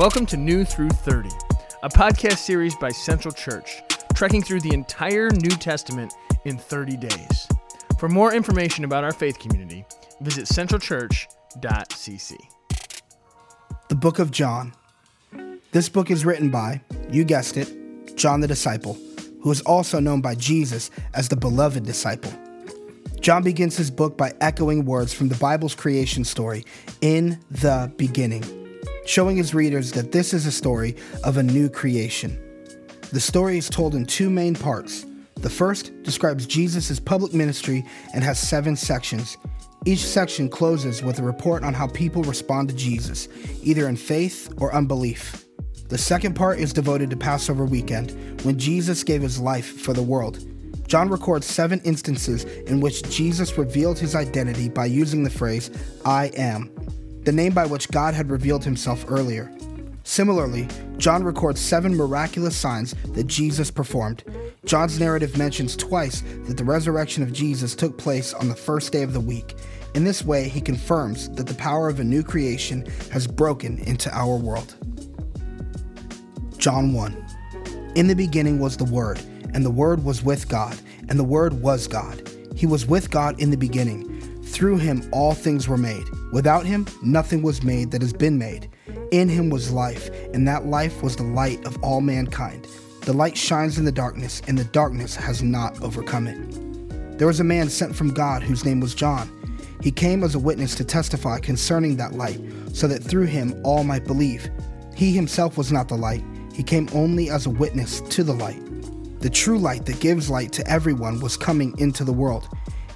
Welcome to New Through 30, a podcast series by Central Church, trekking through the entire New Testament in 30 days. For more information about our faith community, visit centralchurch.cc. The Book of John. This book is written by, you guessed it, John the Disciple, who is also known by Jesus as the beloved disciple. John begins his book by echoing words from the Bible's creation story, in the beginning, showing his readers that this is a story of a new creation. The story is told in two main parts. The first describes Jesus' public ministry and has seven sections. Each section closes with a report on how people respond to Jesus, either in faith or unbelief. The second part is devoted to Passover weekend, when Jesus gave his life for the world. John records seven instances in which Jesus revealed his identity by using the phrase, I am, the name by which God had revealed himself earlier. Similarly, John records seven miraculous signs that Jesus performed. John's narrative mentions twice that the resurrection of Jesus took place on the first day of the week. In this way, he confirms that the power of a new creation has broken into our world. John 1 In the beginning was the Word and the Word was with God, and the Word was God. He was with God in the beginning. Through him all things were made. Without him nothing was made that has been made. In him was life, and that life was the light of all mankind. The light shines in the darkness, and the darkness has not overcome it. There was a man sent from God whose name was John. He came as a witness to testify concerning that light, so that through him all might believe. He himself was not the light, he came only as a witness to the light. The true light that gives light to everyone was coming into the world.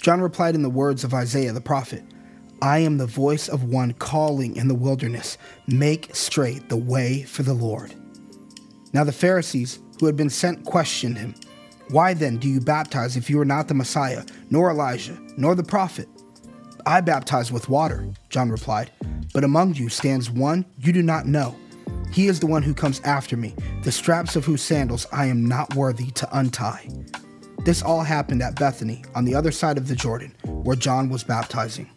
John replied in the words of Isaiah the prophet I am the voice of one calling in the wilderness, make straight the way for the Lord. Now the Pharisees, who had been sent, questioned him. Why then do you baptize if you are not the Messiah, nor Elijah, nor the prophet? I baptize with water, John replied, but among you stands one you do not know he is the one who comes after me, the straps of whose sandals I am not worthy to untie. This all happened at Bethany, on the other side of the Jordan, where John was baptizing.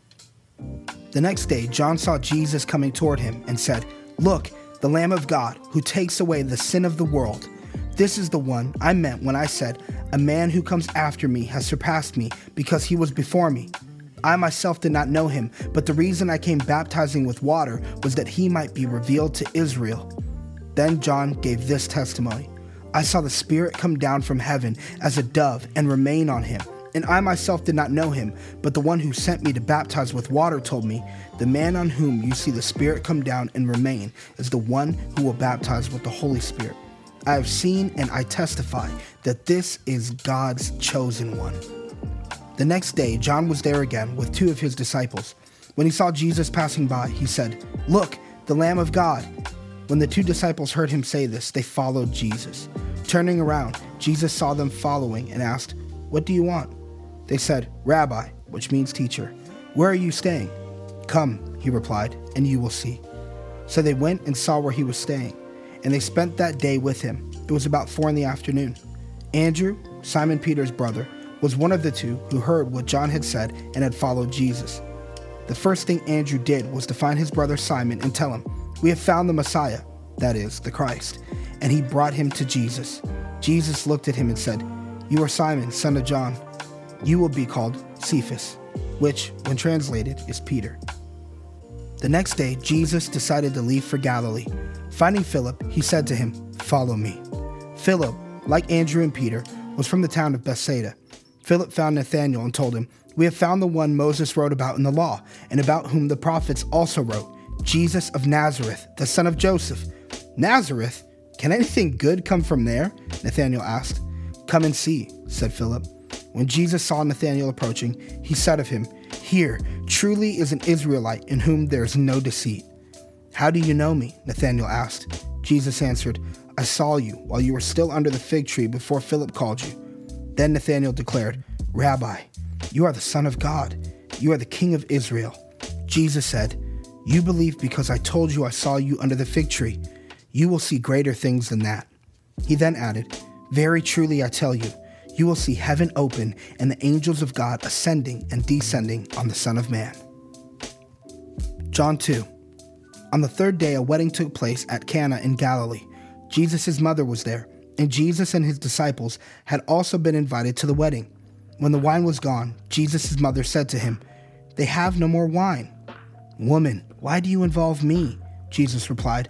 The next day, John saw Jesus coming toward him and said, Look, the Lamb of God, who takes away the sin of the world. This is the one I meant when I said, A man who comes after me has surpassed me because he was before me. I myself did not know him, but the reason I came baptizing with water was that he might be revealed to Israel. Then John gave this testimony I saw the Spirit come down from heaven as a dove and remain on him. And I myself did not know him, but the one who sent me to baptize with water told me, The man on whom you see the Spirit come down and remain is the one who will baptize with the Holy Spirit. I have seen and I testify that this is God's chosen one. The next day, John was there again with two of his disciples. When he saw Jesus passing by, he said, Look, the Lamb of God. When the two disciples heard him say this, they followed Jesus. Turning around, Jesus saw them following and asked, What do you want? They said, Rabbi, which means teacher, where are you staying? Come, he replied, and you will see. So they went and saw where he was staying, and they spent that day with him. It was about four in the afternoon. Andrew, Simon Peter's brother, was one of the two who heard what John had said and had followed Jesus. The first thing Andrew did was to find his brother Simon and tell him, We have found the Messiah, that is, the Christ. And he brought him to Jesus. Jesus looked at him and said, You are Simon, son of John. You will be called Cephas, which, when translated, is Peter. The next day, Jesus decided to leave for Galilee. Finding Philip, he said to him, Follow me. Philip, like Andrew and Peter, was from the town of Bethsaida. Philip found Nathanael and told him, We have found the one Moses wrote about in the law, and about whom the prophets also wrote, Jesus of Nazareth, the son of Joseph. Nazareth? Can anything good come from there? Nathanael asked. Come and see, said Philip. When Jesus saw Nathanael approaching, he said of him, Here, truly is an Israelite in whom there is no deceit. How do you know me? Nathanael asked. Jesus answered, I saw you while you were still under the fig tree before Philip called you. Then Nathanael declared, Rabbi, you are the Son of God. You are the King of Israel. Jesus said, You believe because I told you I saw you under the fig tree. You will see greater things than that. He then added, Very truly I tell you, you will see heaven open and the angels of God ascending and descending on the Son of Man. John 2. On the third day, a wedding took place at Cana in Galilee. Jesus' mother was there and Jesus and his disciples had also been invited to the wedding. When the wine was gone, Jesus' mother said to him, They have no more wine. Woman, why do you involve me? Jesus replied,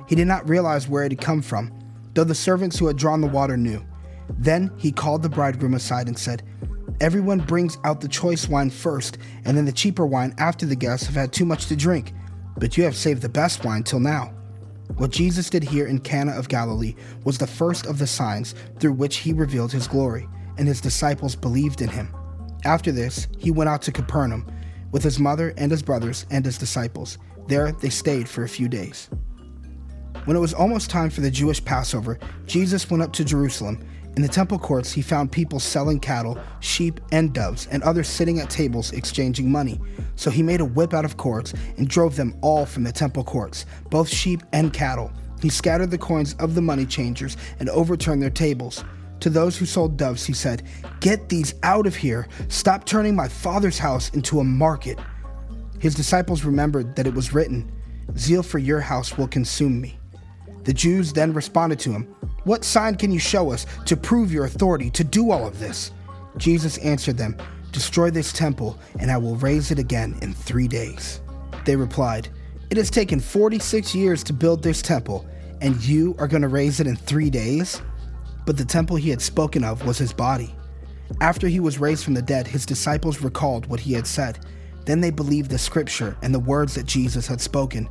He did not realize where it had come from, though the servants who had drawn the water knew. Then he called the bridegroom aside and said, Everyone brings out the choice wine first, and then the cheaper wine after the guests have had too much to drink. But you have saved the best wine till now. What Jesus did here in Cana of Galilee was the first of the signs through which he revealed his glory, and his disciples believed in him. After this, he went out to Capernaum with his mother and his brothers and his disciples. There they stayed for a few days. When it was almost time for the Jewish Passover, Jesus went up to Jerusalem in the temple courts, he found people selling cattle, sheep, and doves, and others sitting at tables exchanging money. So he made a whip out of cords and drove them all from the temple courts, both sheep and cattle. He scattered the coins of the money changers and overturned their tables. To those who sold doves, he said, Get these out of here. Stop turning my father's house into a market. His disciples remembered that it was written, Zeal for your house will consume me. The Jews then responded to him, What sign can you show us to prove your authority to do all of this? Jesus answered them, Destroy this temple, and I will raise it again in three days. They replied, It has taken 46 years to build this temple, and you are going to raise it in three days? But the temple he had spoken of was his body. After he was raised from the dead, his disciples recalled what he had said. Then they believed the scripture and the words that Jesus had spoken.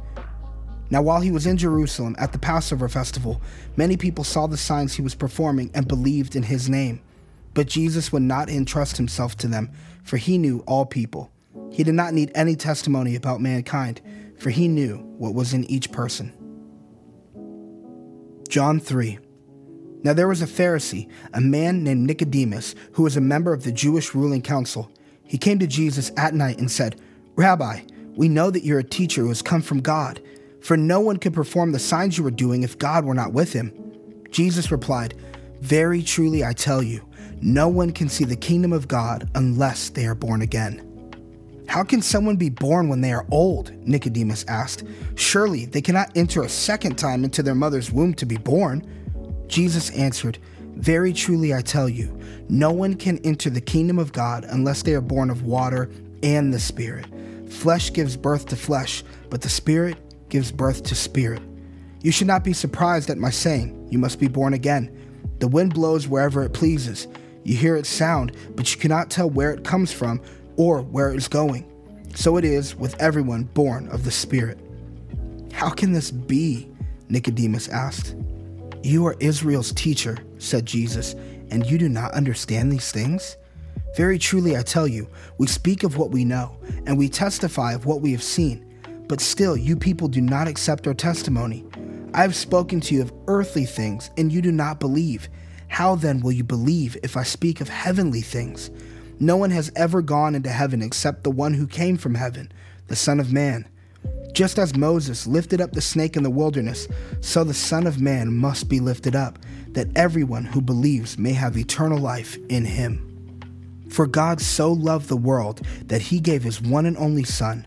Now, while he was in Jerusalem at the Passover festival, many people saw the signs he was performing and believed in his name. But Jesus would not entrust himself to them, for he knew all people. He did not need any testimony about mankind, for he knew what was in each person. John 3 Now there was a Pharisee, a man named Nicodemus, who was a member of the Jewish ruling council. He came to Jesus at night and said, Rabbi, we know that you're a teacher who has come from God for no one could perform the signs you were doing if God were not with him. Jesus replied, Very truly I tell you, no one can see the kingdom of God unless they are born again. How can someone be born when they are old? Nicodemus asked. Surely they cannot enter a second time into their mother's womb to be born. Jesus answered, Very truly I tell you, no one can enter the kingdom of God unless they are born of water and the Spirit. Flesh gives birth to flesh, but the Spirit gives birth to spirit. You should not be surprised at my saying, You must be born again. The wind blows wherever it pleases. You hear its sound, but you cannot tell where it comes from or where it is going. So it is with everyone born of the Spirit. How can this be? Nicodemus asked. You are Israel's teacher, said Jesus, and you do not understand these things? Very truly, I tell you, we speak of what we know, and we testify of what we have seen. But still, you people do not accept our testimony. I have spoken to you of earthly things, and you do not believe. How then will you believe if I speak of heavenly things? No one has ever gone into heaven except the one who came from heaven, the Son of Man. Just as Moses lifted up the snake in the wilderness, so the Son of Man must be lifted up, that everyone who believes may have eternal life in him. For God so loved the world that he gave his one and only Son,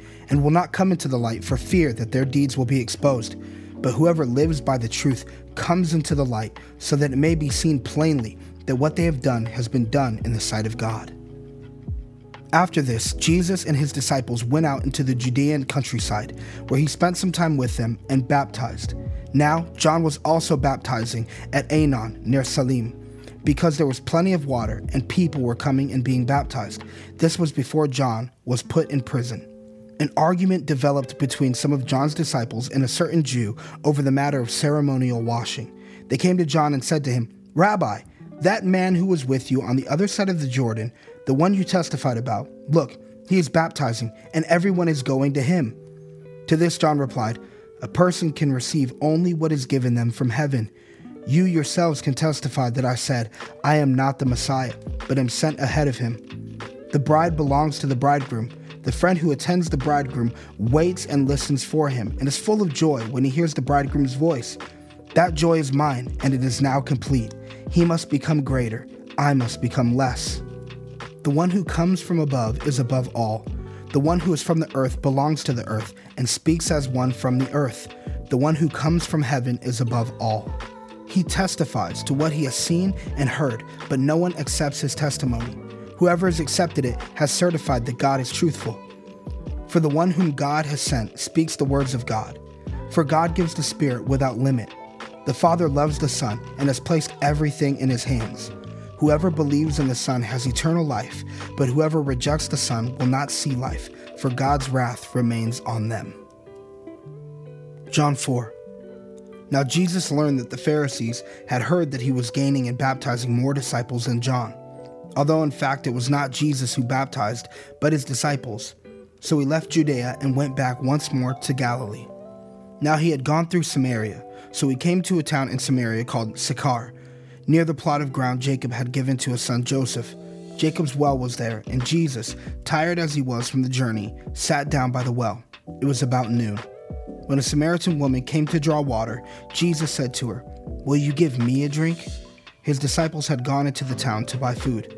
and will not come into the light for fear that their deeds will be exposed. But whoever lives by the truth comes into the light so that it may be seen plainly that what they have done has been done in the sight of God. After this, Jesus and his disciples went out into the Judean countryside, where he spent some time with them and baptized. Now, John was also baptizing at Aenon near Salim because there was plenty of water and people were coming and being baptized. This was before John was put in prison. An argument developed between some of John's disciples and a certain Jew over the matter of ceremonial washing. They came to John and said to him, Rabbi, that man who was with you on the other side of the Jordan, the one you testified about, look, he is baptizing, and everyone is going to him. To this, John replied, A person can receive only what is given them from heaven. You yourselves can testify that I said, I am not the Messiah, but am sent ahead of him. The bride belongs to the bridegroom. The friend who attends the bridegroom waits and listens for him and is full of joy when he hears the bridegroom's voice. That joy is mine, and it is now complete. He must become greater, I must become less. The one who comes from above is above all. The one who is from the earth belongs to the earth and speaks as one from the earth. The one who comes from heaven is above all. He testifies to what he has seen and heard, but no one accepts his testimony. Whoever has accepted it has certified that God is truthful. For the one whom God has sent speaks the words of God. For God gives the Spirit without limit. The Father loves the Son and has placed everything in his hands. Whoever believes in the Son has eternal life, but whoever rejects the Son will not see life, for God's wrath remains on them. John 4 now Jesus learned that the Pharisees had heard that he was gaining and baptizing more disciples than John, although in fact it was not Jesus who baptized, but his disciples. So he left Judea and went back once more to Galilee. Now he had gone through Samaria, so he came to a town in Samaria called Sychar, near the plot of ground Jacob had given to his son Joseph. Jacob's well was there, and Jesus, tired as he was from the journey, sat down by the well. It was about noon. When a Samaritan woman came to draw water, Jesus said to her, Will you give me a drink? His disciples had gone into the town to buy food.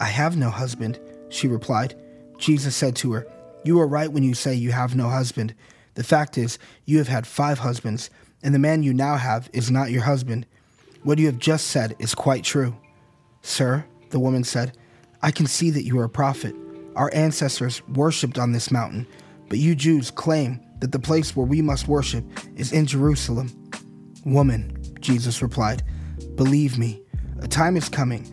I have no husband, she replied. Jesus said to her, You are right when you say you have no husband. The fact is, you have had five husbands, and the man you now have is not your husband. What you have just said is quite true. Sir, the woman said, I can see that you are a prophet. Our ancestors worshipped on this mountain, but you Jews claim that the place where we must worship is in Jerusalem. Woman, Jesus replied, believe me, a time is coming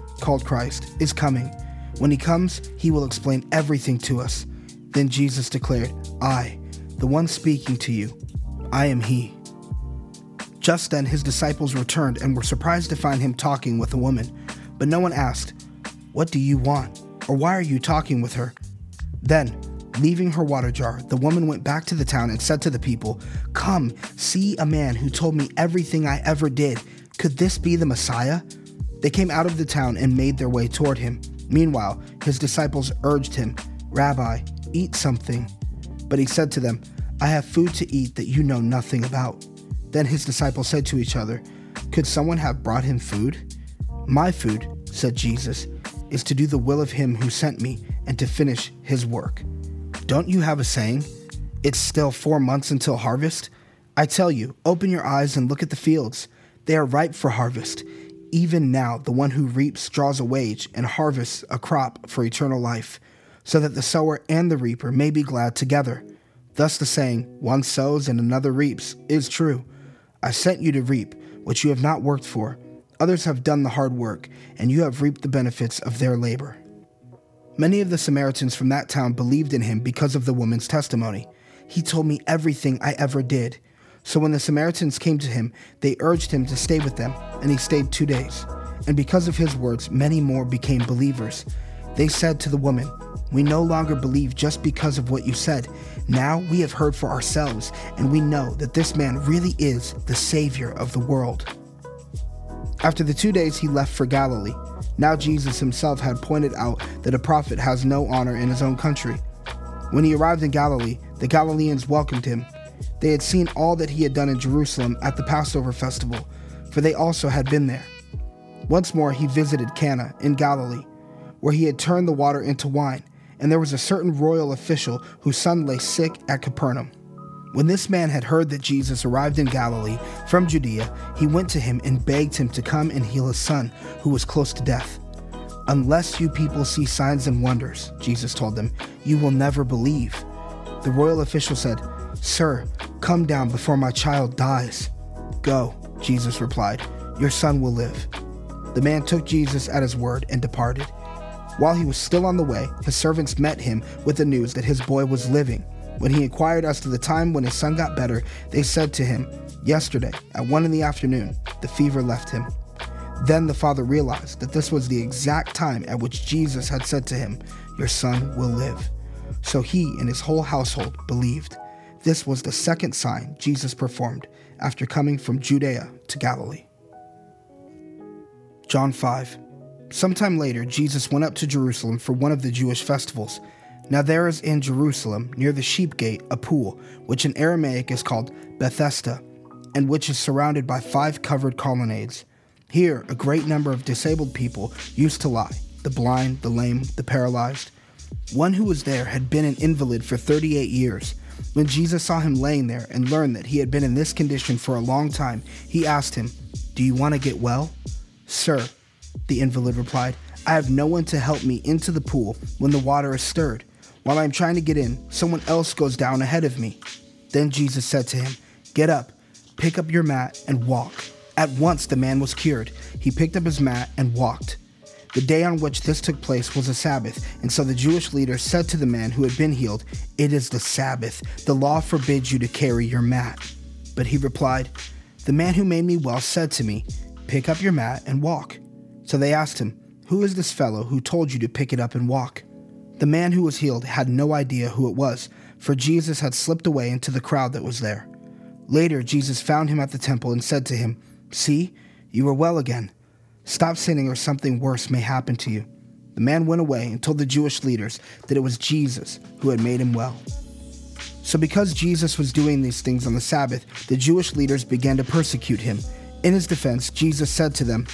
called Christ, is coming. When he comes, he will explain everything to us. Then Jesus declared, I, the one speaking to you, I am he. Just then his disciples returned and were surprised to find him talking with a woman. But no one asked, What do you want? Or why are you talking with her? Then, leaving her water jar, the woman went back to the town and said to the people, Come, see a man who told me everything I ever did. Could this be the Messiah? They came out of the town and made their way toward him. Meanwhile, his disciples urged him, Rabbi, eat something. But he said to them, I have food to eat that you know nothing about. Then his disciples said to each other, Could someone have brought him food? My food, said Jesus, is to do the will of him who sent me and to finish his work. Don't you have a saying? It's still four months until harvest? I tell you, open your eyes and look at the fields. They are ripe for harvest. Even now, the one who reaps draws a wage and harvests a crop for eternal life, so that the sower and the reaper may be glad together. Thus, the saying, one sows and another reaps, is true. I sent you to reap what you have not worked for. Others have done the hard work, and you have reaped the benefits of their labor. Many of the Samaritans from that town believed in him because of the woman's testimony. He told me everything I ever did. So when the Samaritans came to him, they urged him to stay with them, and he stayed two days. And because of his words, many more became believers. They said to the woman, We no longer believe just because of what you said. Now we have heard for ourselves, and we know that this man really is the Savior of the world. After the two days, he left for Galilee. Now Jesus himself had pointed out that a prophet has no honor in his own country. When he arrived in Galilee, the Galileans welcomed him. They had seen all that he had done in Jerusalem at the Passover festival, for they also had been there. Once more he visited Cana in Galilee, where he had turned the water into wine and there was a certain royal official whose son lay sick at Capernaum. When this man had heard that Jesus arrived in Galilee from Judea, he went to him and begged him to come and heal his son, who was close to death. Unless you people see signs and wonders, Jesus told them, you will never believe. The royal official said, Sir, come down before my child dies. Go, Jesus replied, your son will live. The man took Jesus at his word and departed. While he was still on the way, his servants met him with the news that his boy was living. When he inquired as to the time when his son got better, they said to him, Yesterday, at one in the afternoon, the fever left him. Then the father realized that this was the exact time at which Jesus had said to him, Your son will live. So he and his whole household believed. This was the second sign Jesus performed after coming from Judea to Galilee. John 5 Sometime later, Jesus went up to Jerusalem for one of the Jewish festivals. Now there is in Jerusalem, near the sheep gate, a pool, which in Aramaic is called Bethesda, and which is surrounded by five covered colonnades. Here, a great number of disabled people used to lie the blind, the lame, the paralyzed. One who was there had been an invalid for 38 years. When Jesus saw him laying there and learned that he had been in this condition for a long time, he asked him, Do you want to get well? Sir, the invalid replied. I have no one to help me into the pool when the water is stirred. While I am trying to get in, someone else goes down ahead of me. Then Jesus said to him, Get up, pick up your mat, and walk. At once the man was cured. He picked up his mat and walked. The day on which this took place was a Sabbath, and so the Jewish leaders said to the man who had been healed, It is the Sabbath. The law forbids you to carry your mat. But he replied, The man who made me well said to me, Pick up your mat and walk. So they asked him, Who is this fellow who told you to pick it up and walk? The man who was healed had no idea who it was, for Jesus had slipped away into the crowd that was there. Later, Jesus found him at the temple and said to him, See, you are well again. Stop sinning, or something worse may happen to you. The man went away and told the Jewish leaders that it was Jesus who had made him well. So, because Jesus was doing these things on the Sabbath, the Jewish leaders began to persecute him. In his defense, Jesus said to them,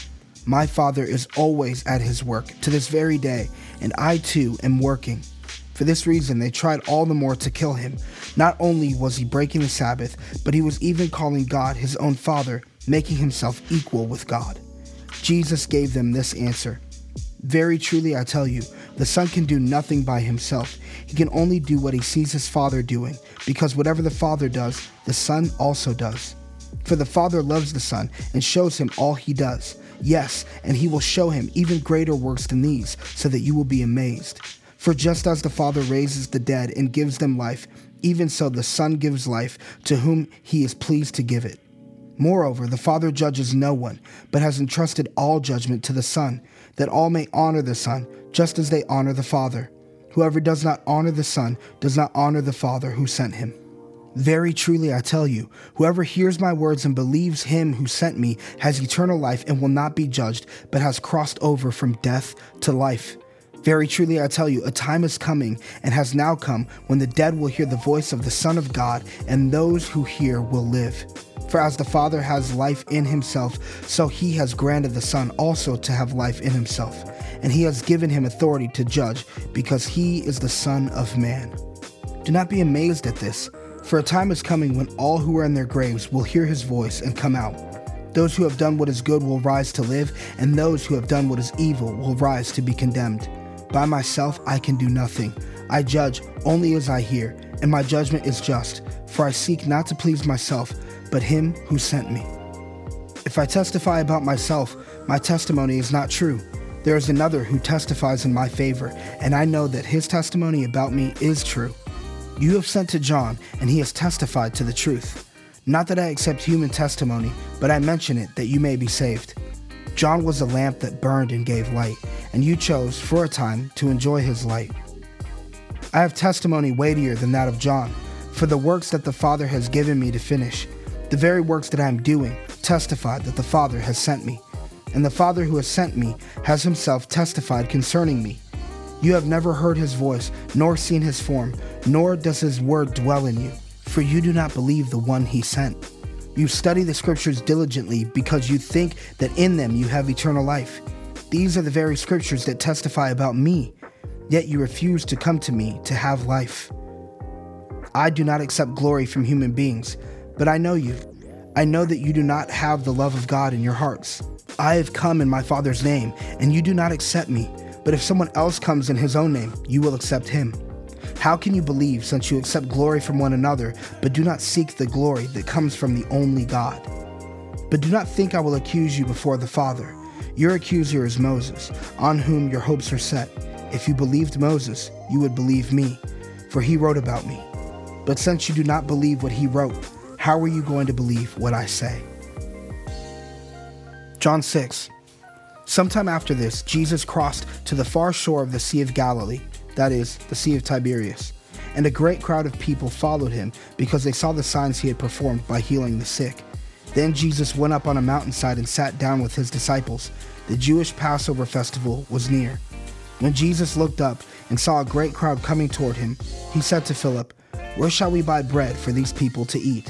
my Father is always at his work to this very day, and I too am working. For this reason, they tried all the more to kill him. Not only was he breaking the Sabbath, but he was even calling God his own Father, making himself equal with God. Jesus gave them this answer Very truly, I tell you, the Son can do nothing by himself. He can only do what he sees his Father doing, because whatever the Father does, the Son also does. For the Father loves the Son and shows him all he does. Yes, and he will show him even greater works than these, so that you will be amazed. For just as the Father raises the dead and gives them life, even so the Son gives life to whom he is pleased to give it. Moreover, the Father judges no one, but has entrusted all judgment to the Son, that all may honor the Son, just as they honor the Father. Whoever does not honor the Son does not honor the Father who sent him. Very truly, I tell you, whoever hears my words and believes him who sent me has eternal life and will not be judged, but has crossed over from death to life. Very truly, I tell you, a time is coming and has now come when the dead will hear the voice of the Son of God, and those who hear will live. For as the Father has life in himself, so he has granted the Son also to have life in himself. And he has given him authority to judge, because he is the Son of Man. Do not be amazed at this, for a time is coming when all who are in their graves will hear his voice and come out. Those who have done what is good will rise to live, and those who have done what is evil will rise to be condemned. By myself I can do nothing. I judge only as I hear, and my judgment is just, for I seek not to please myself, but him who sent me. If I testify about myself, my testimony is not true. There is another who testifies in my favor, and I know that his testimony about me is true. You have sent to John, and he has testified to the truth. Not that I accept human testimony, but I mention it that you may be saved. John was a lamp that burned and gave light and you chose, for a time, to enjoy his light. I have testimony weightier than that of John, for the works that the Father has given me to finish, the very works that I am doing, testify that the Father has sent me. And the Father who has sent me has himself testified concerning me. You have never heard his voice, nor seen his form, nor does his word dwell in you, for you do not believe the one he sent. You study the scriptures diligently because you think that in them you have eternal life these are the very scriptures that testify about me, yet you refuse to come to me to have life. I do not accept glory from human beings, but I know you. I know that you do not have the love of God in your hearts. I have come in my Father's name, and you do not accept me. But if someone else comes in his own name, you will accept him. How can you believe since you accept glory from one another, but do not seek the glory that comes from the only God? But do not think I will accuse you before the Father. Your accuser is Moses, on whom your hopes are set. If you believed Moses, you would believe me, for he wrote about me. But since you do not believe what he wrote, how are you going to believe what I say? John 6. Sometime after this, Jesus crossed to the far shore of the Sea of Galilee, that is, the Sea of Tiberias, and a great crowd of people followed him because they saw the signs he had performed by healing the sick. Then Jesus went up on a mountainside and sat down with his disciples. The Jewish Passover festival was near. When Jesus looked up and saw a great crowd coming toward him, he said to Philip, Where shall we buy bread for these people to eat?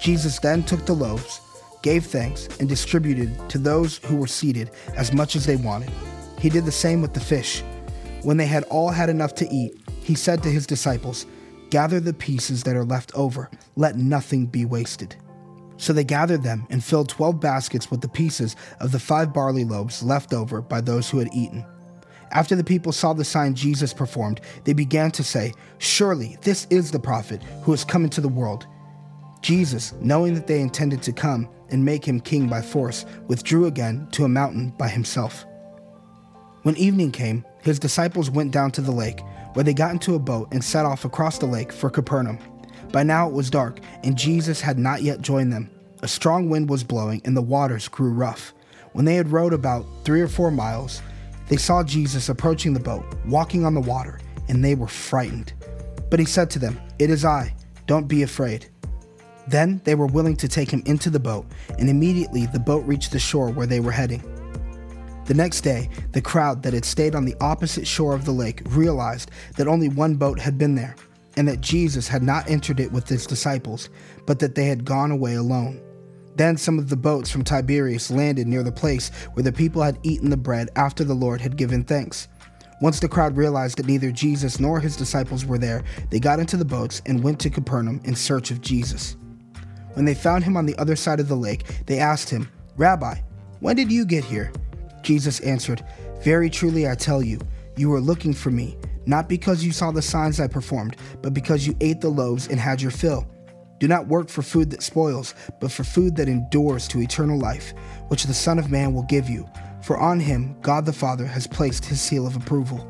Jesus then took the loaves, gave thanks, and distributed to those who were seated as much as they wanted. He did the same with the fish. When they had all had enough to eat, he said to his disciples, Gather the pieces that are left over, let nothing be wasted. So they gathered them and filled twelve baskets with the pieces of the five barley loaves left over by those who had eaten. After the people saw the sign Jesus performed, they began to say, Surely this is the prophet who has come into the world. Jesus, knowing that they intended to come and make him king by force, withdrew again to a mountain by himself. When evening came, his disciples went down to the lake, where they got into a boat and set off across the lake for Capernaum. By now it was dark, and Jesus had not yet joined them. A strong wind was blowing, and the waters grew rough. When they had rowed about three or four miles, they saw Jesus approaching the boat, walking on the water, and they were frightened. But he said to them, It is I, don't be afraid. Then they were willing to take him into the boat, and immediately the boat reached the shore where they were heading. The next day, the crowd that had stayed on the opposite shore of the lake realized that only one boat had been there, and that Jesus had not entered it with his disciples, but that they had gone away alone. Then some of the boats from Tiberias landed near the place where the people had eaten the bread after the Lord had given thanks. Once the crowd realized that neither Jesus nor his disciples were there, they got into the boats and went to Capernaum in search of Jesus. When they found him on the other side of the lake, they asked him, Rabbi, when did you get here? Jesus answered, Very truly I tell you, you were looking for me, not because you saw the signs I performed, but because you ate the loaves and had your fill. Do not work for food that spoils, but for food that endures to eternal life, which the Son of Man will give you. For on him God the Father has placed his seal of approval.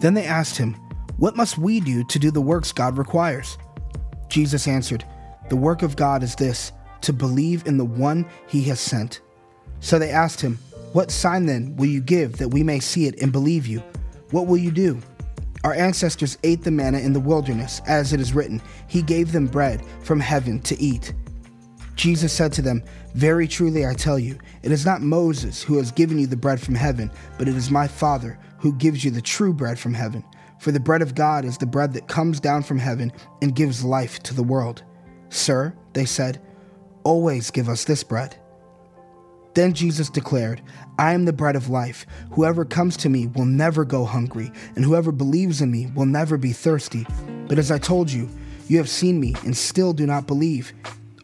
Then they asked him, What must we do to do the works God requires? Jesus answered, The work of God is this, to believe in the one he has sent. So they asked him, What sign then will you give that we may see it and believe you? What will you do? Our ancestors ate the manna in the wilderness, as it is written, He gave them bread from heaven to eat. Jesus said to them, Very truly I tell you, it is not Moses who has given you the bread from heaven, but it is my Father who gives you the true bread from heaven. For the bread of God is the bread that comes down from heaven and gives life to the world. Sir, they said, always give us this bread. Then Jesus declared, I am the bread of life. Whoever comes to me will never go hungry, and whoever believes in me will never be thirsty. But as I told you, you have seen me and still do not believe.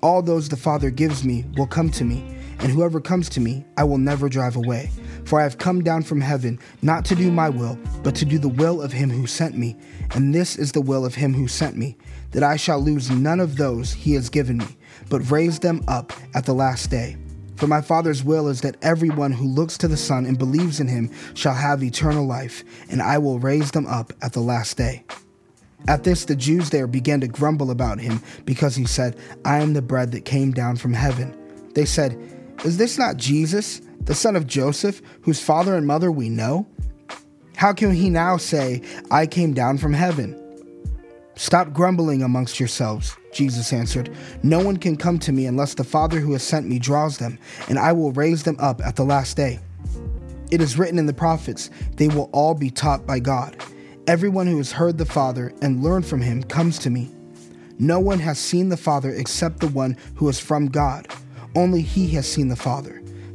All those the Father gives me will come to me, and whoever comes to me, I will never drive away. For I have come down from heaven not to do my will, but to do the will of him who sent me. And this is the will of him who sent me, that I shall lose none of those he has given me, but raise them up at the last day. For my Father's will is that everyone who looks to the Son and believes in him shall have eternal life, and I will raise them up at the last day. At this, the Jews there began to grumble about him because he said, I am the bread that came down from heaven. They said, Is this not Jesus, the son of Joseph, whose father and mother we know? How can he now say, I came down from heaven? Stop grumbling amongst yourselves, Jesus answered. No one can come to me unless the Father who has sent me draws them, and I will raise them up at the last day. It is written in the prophets, they will all be taught by God. Everyone who has heard the Father and learned from him comes to me. No one has seen the Father except the one who is from God. Only he has seen the Father.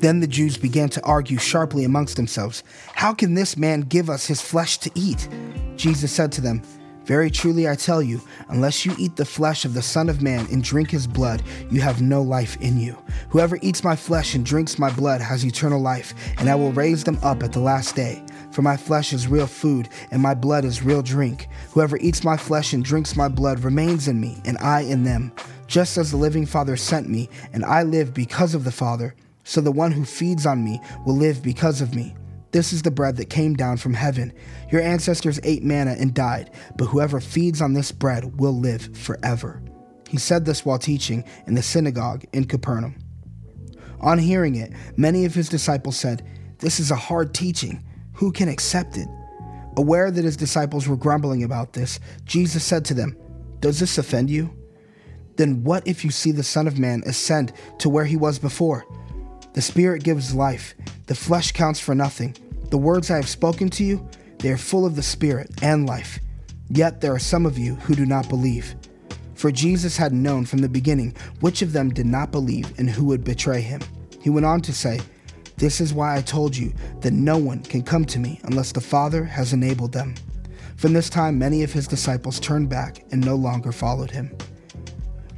Then the Jews began to argue sharply amongst themselves How can this man give us his flesh to eat? Jesus said to them, very truly I tell you, unless you eat the flesh of the Son of Man and drink his blood, you have no life in you. Whoever eats my flesh and drinks my blood has eternal life, and I will raise them up at the last day. For my flesh is real food, and my blood is real drink. Whoever eats my flesh and drinks my blood remains in me, and I in them. Just as the living Father sent me, and I live because of the Father, so the one who feeds on me will live because of me. This is the bread that came down from heaven. Your ancestors ate manna and died, but whoever feeds on this bread will live forever. He said this while teaching in the synagogue in Capernaum. On hearing it, many of his disciples said, This is a hard teaching. Who can accept it? Aware that his disciples were grumbling about this, Jesus said to them, Does this offend you? Then what if you see the Son of Man ascend to where he was before? The Spirit gives life, the flesh counts for nothing. The words I have spoken to you, they are full of the Spirit and life. Yet there are some of you who do not believe. For Jesus had known from the beginning which of them did not believe and who would betray him. He went on to say, This is why I told you that no one can come to me unless the Father has enabled them. From this time, many of his disciples turned back and no longer followed him.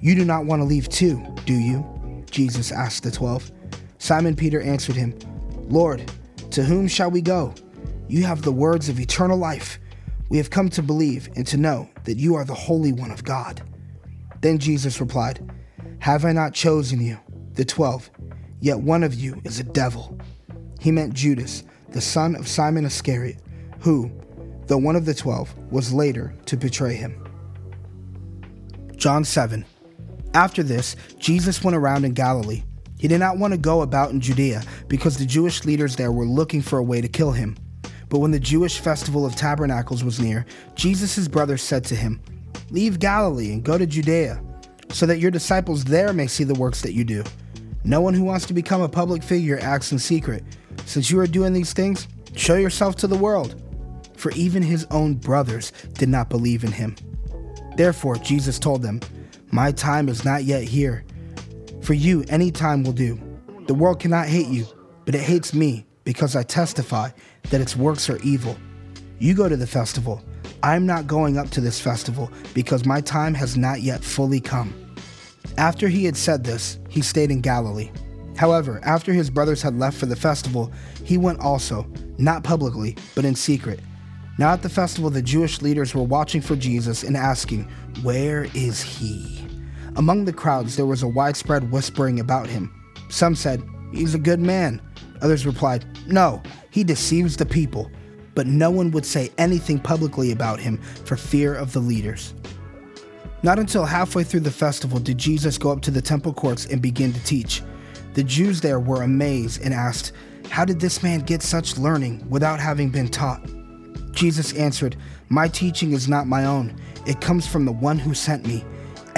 You do not want to leave too, do you? Jesus asked the twelve. Simon Peter answered him, Lord, to whom shall we go? You have the words of eternal life. We have come to believe and to know that you are the Holy One of God. Then Jesus replied, Have I not chosen you, the twelve, yet one of you is a devil. He meant Judas, the son of Simon Iscariot, who, though one of the twelve, was later to betray him. John 7. After this, Jesus went around in Galilee. He did not want to go about in Judea because the Jewish leaders there were looking for a way to kill him. But when the Jewish festival of tabernacles was near, Jesus' brothers said to him, Leave Galilee and go to Judea, so that your disciples there may see the works that you do. No one who wants to become a public figure acts in secret. Since you are doing these things, show yourself to the world. For even his own brothers did not believe in him. Therefore, Jesus told them, My time is not yet here. For you, any time will do. The world cannot hate you, but it hates me because I testify that its works are evil. You go to the festival. I'm not going up to this festival because my time has not yet fully come. After he had said this, he stayed in Galilee. However, after his brothers had left for the festival, he went also, not publicly, but in secret. Now at the festival, the Jewish leaders were watching for Jesus and asking, Where is he? Among the crowds, there was a widespread whispering about him. Some said, He's a good man. Others replied, No, he deceives the people. But no one would say anything publicly about him for fear of the leaders. Not until halfway through the festival did Jesus go up to the temple courts and begin to teach. The Jews there were amazed and asked, How did this man get such learning without having been taught? Jesus answered, My teaching is not my own, it comes from the one who sent me.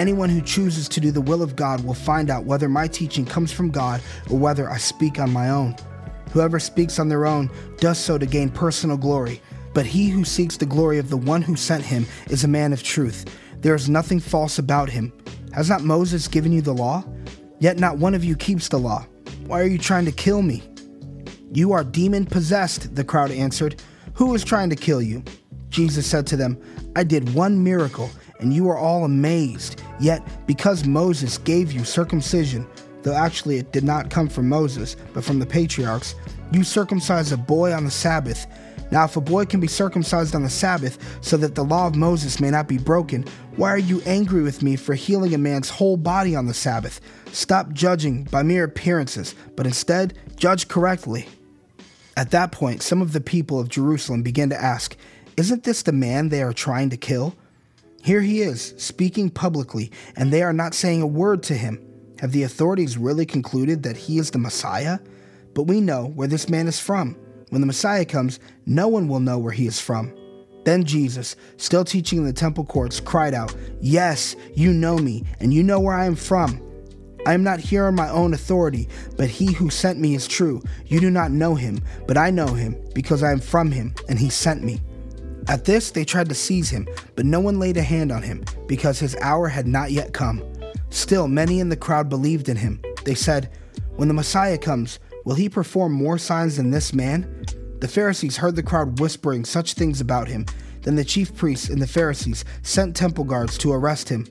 Anyone who chooses to do the will of God will find out whether my teaching comes from God or whether I speak on my own. Whoever speaks on their own does so to gain personal glory, but he who seeks the glory of the one who sent him is a man of truth. There is nothing false about him. Has not Moses given you the law? Yet not one of you keeps the law. Why are you trying to kill me? You are demon possessed, the crowd answered. Who is trying to kill you? Jesus said to them, I did one miracle, and you are all amazed. Yet, because Moses gave you circumcision, though actually it did not come from Moses, but from the patriarchs, you circumcise a boy on the Sabbath. Now, if a boy can be circumcised on the Sabbath, so that the law of Moses may not be broken, why are you angry with me for healing a man's whole body on the Sabbath? Stop judging by mere appearances, but instead judge correctly. At that point, some of the people of Jerusalem began to ask, Isn't this the man they are trying to kill? Here he is, speaking publicly, and they are not saying a word to him. Have the authorities really concluded that he is the Messiah? But we know where this man is from. When the Messiah comes, no one will know where he is from. Then Jesus, still teaching in the temple courts, cried out, Yes, you know me, and you know where I am from. I am not here on my own authority, but he who sent me is true. You do not know him, but I know him, because I am from him, and he sent me. At this, they tried to seize him, but no one laid a hand on him, because his hour had not yet come. Still, many in the crowd believed in him. They said, When the Messiah comes, will he perform more signs than this man? The Pharisees heard the crowd whispering such things about him. Then the chief priests and the Pharisees sent temple guards to arrest him.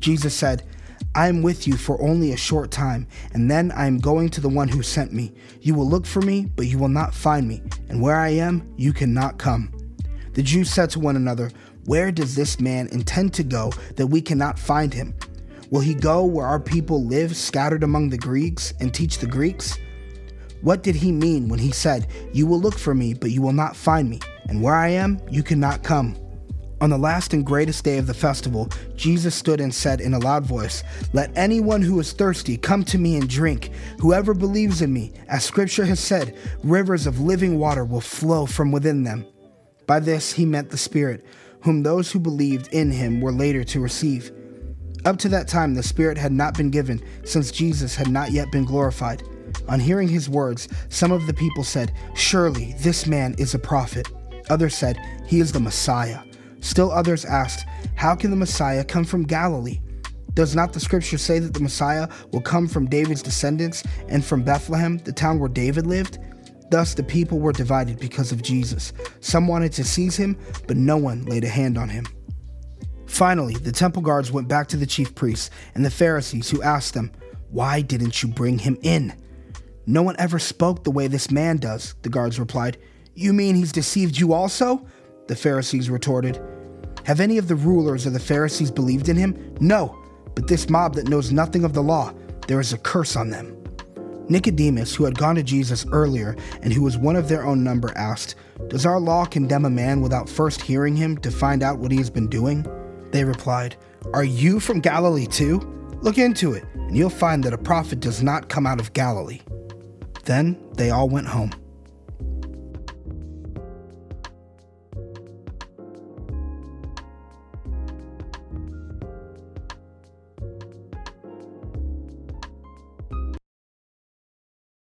Jesus said, I am with you for only a short time, and then I am going to the one who sent me. You will look for me, but you will not find me, and where I am, you cannot come. The Jews said to one another, Where does this man intend to go that we cannot find him? Will he go where our people live, scattered among the Greeks, and teach the Greeks? What did he mean when he said, You will look for me, but you will not find me, and where I am, you cannot come? On the last and greatest day of the festival, Jesus stood and said in a loud voice, Let anyone who is thirsty come to me and drink. Whoever believes in me, as scripture has said, rivers of living water will flow from within them. By this he meant the Spirit, whom those who believed in him were later to receive. Up to that time, the Spirit had not been given, since Jesus had not yet been glorified. On hearing his words, some of the people said, Surely this man is a prophet. Others said, He is the Messiah. Still others asked, How can the Messiah come from Galilee? Does not the scripture say that the Messiah will come from David's descendants and from Bethlehem, the town where David lived? Thus the people were divided because of Jesus. Some wanted to seize him, but no one laid a hand on him. Finally, the temple guards went back to the chief priests and the Pharisees, who asked them, Why didn't you bring him in? No one ever spoke the way this man does, the guards replied. You mean he's deceived you also? The Pharisees retorted. Have any of the rulers or the Pharisees believed in him? No, but this mob that knows nothing of the law, there is a curse on them. Nicodemus, who had gone to Jesus earlier and who was one of their own number, asked, Does our law condemn a man without first hearing him to find out what he has been doing? They replied, Are you from Galilee too? Look into it, and you'll find that a prophet does not come out of Galilee. Then they all went home.